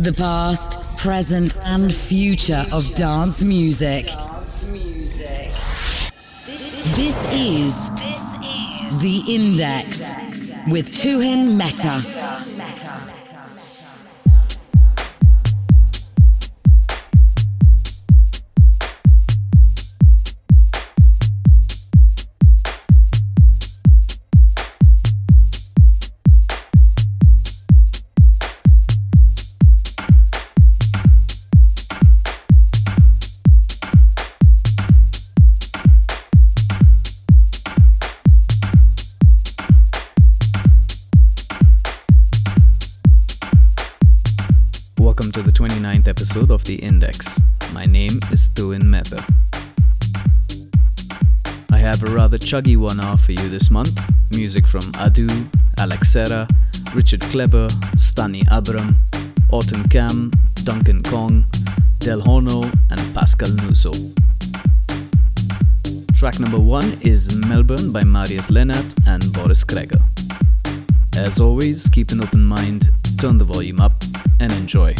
The past, present, and future of dance music. This is the Index with Tuhin Mehta. Chuggy one off for you this month. Music from Adu, Alexera, Richard Kleber, Stani Abram, Autumn Cam, Duncan Kong, Del Horno, and Pascal Nuso. Track number one is Melbourne by Marius Lennart and Boris Kreger. As always, keep an open mind, turn the volume up, and enjoy.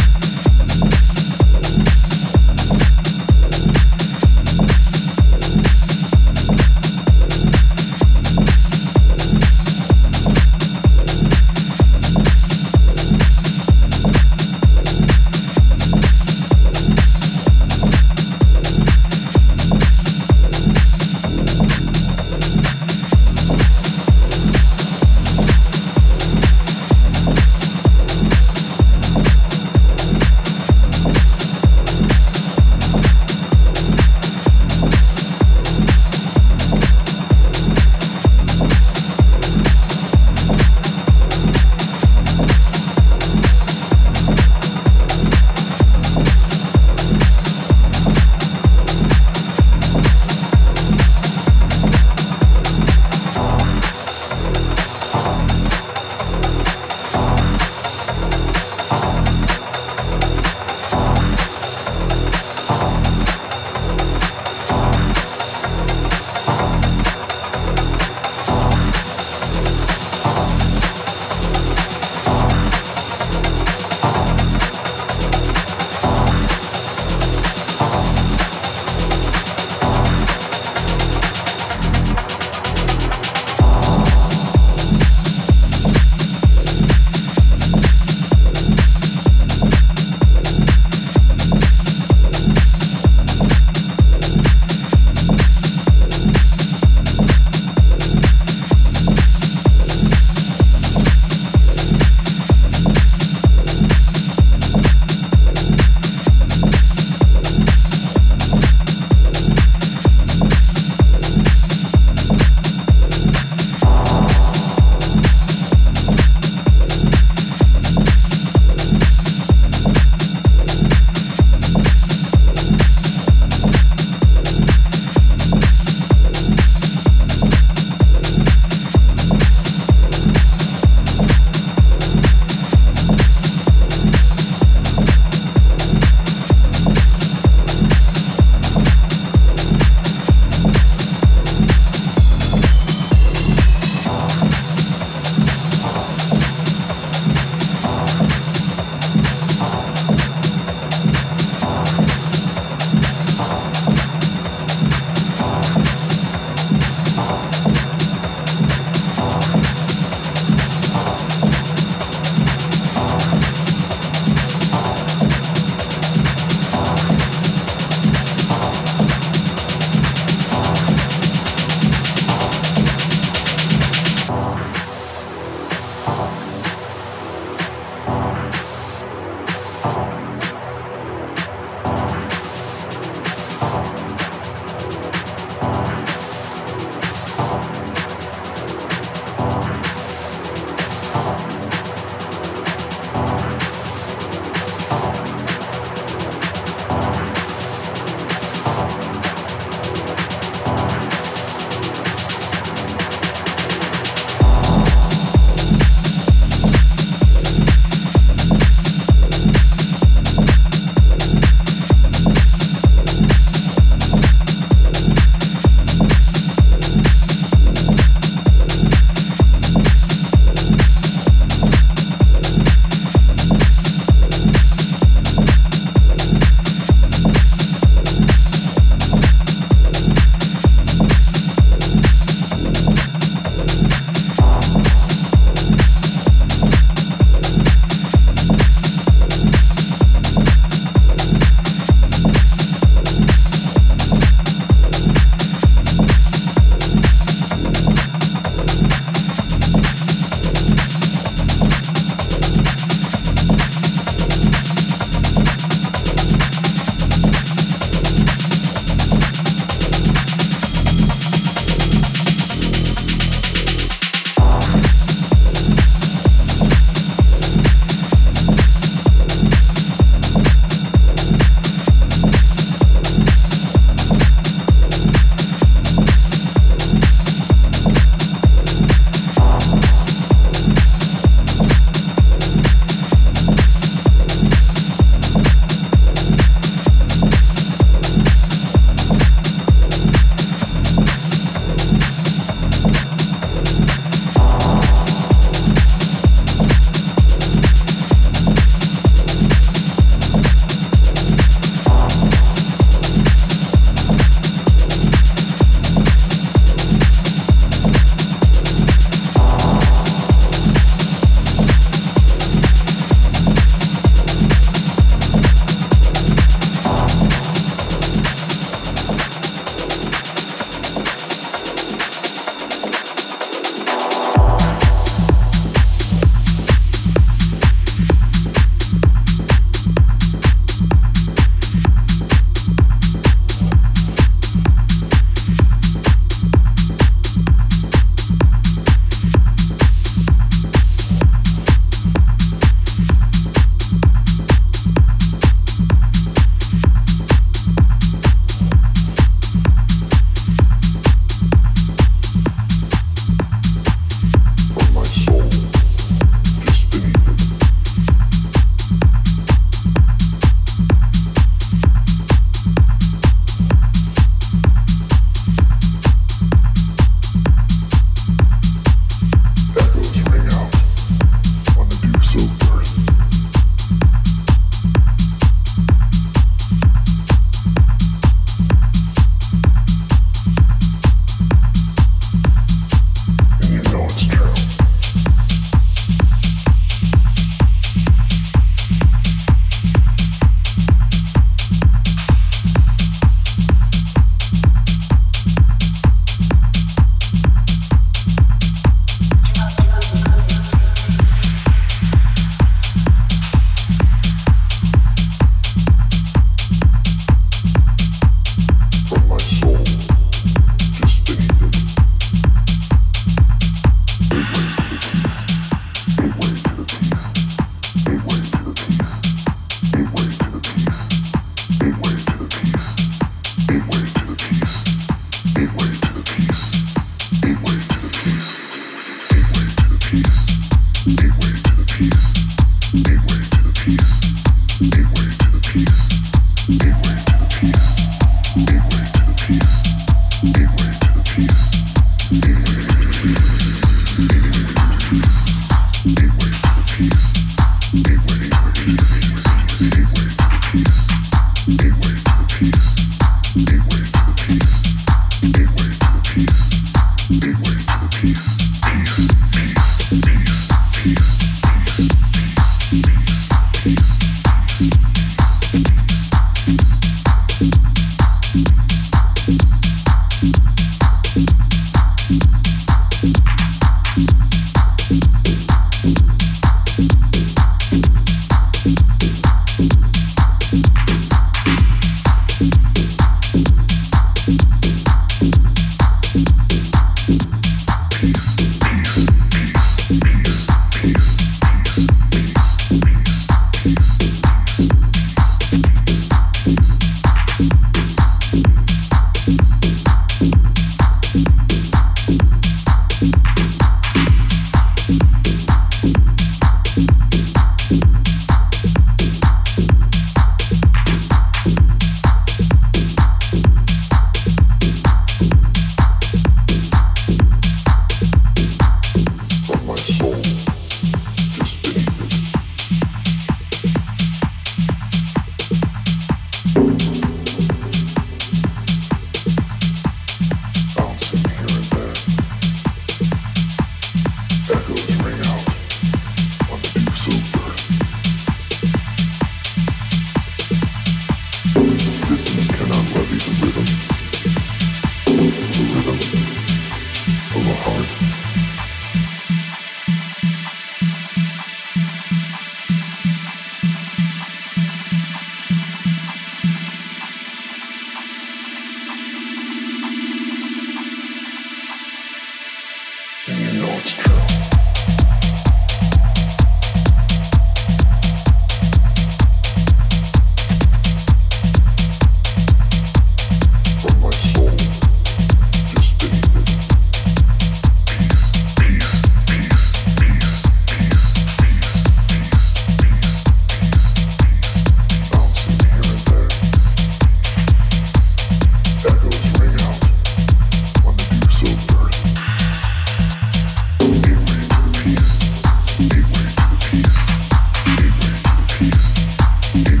Thank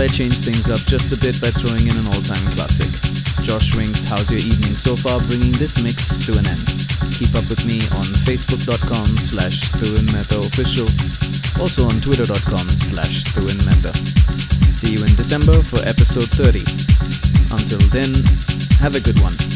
thought I'd change things up just a bit by throwing in an all-time classic. Josh Wink's, how's your evening so far, bringing this mix to an end. Keep up with me on facebook.com slash official, also on twitter.com slash See you in December for episode 30. Until then, have a good one.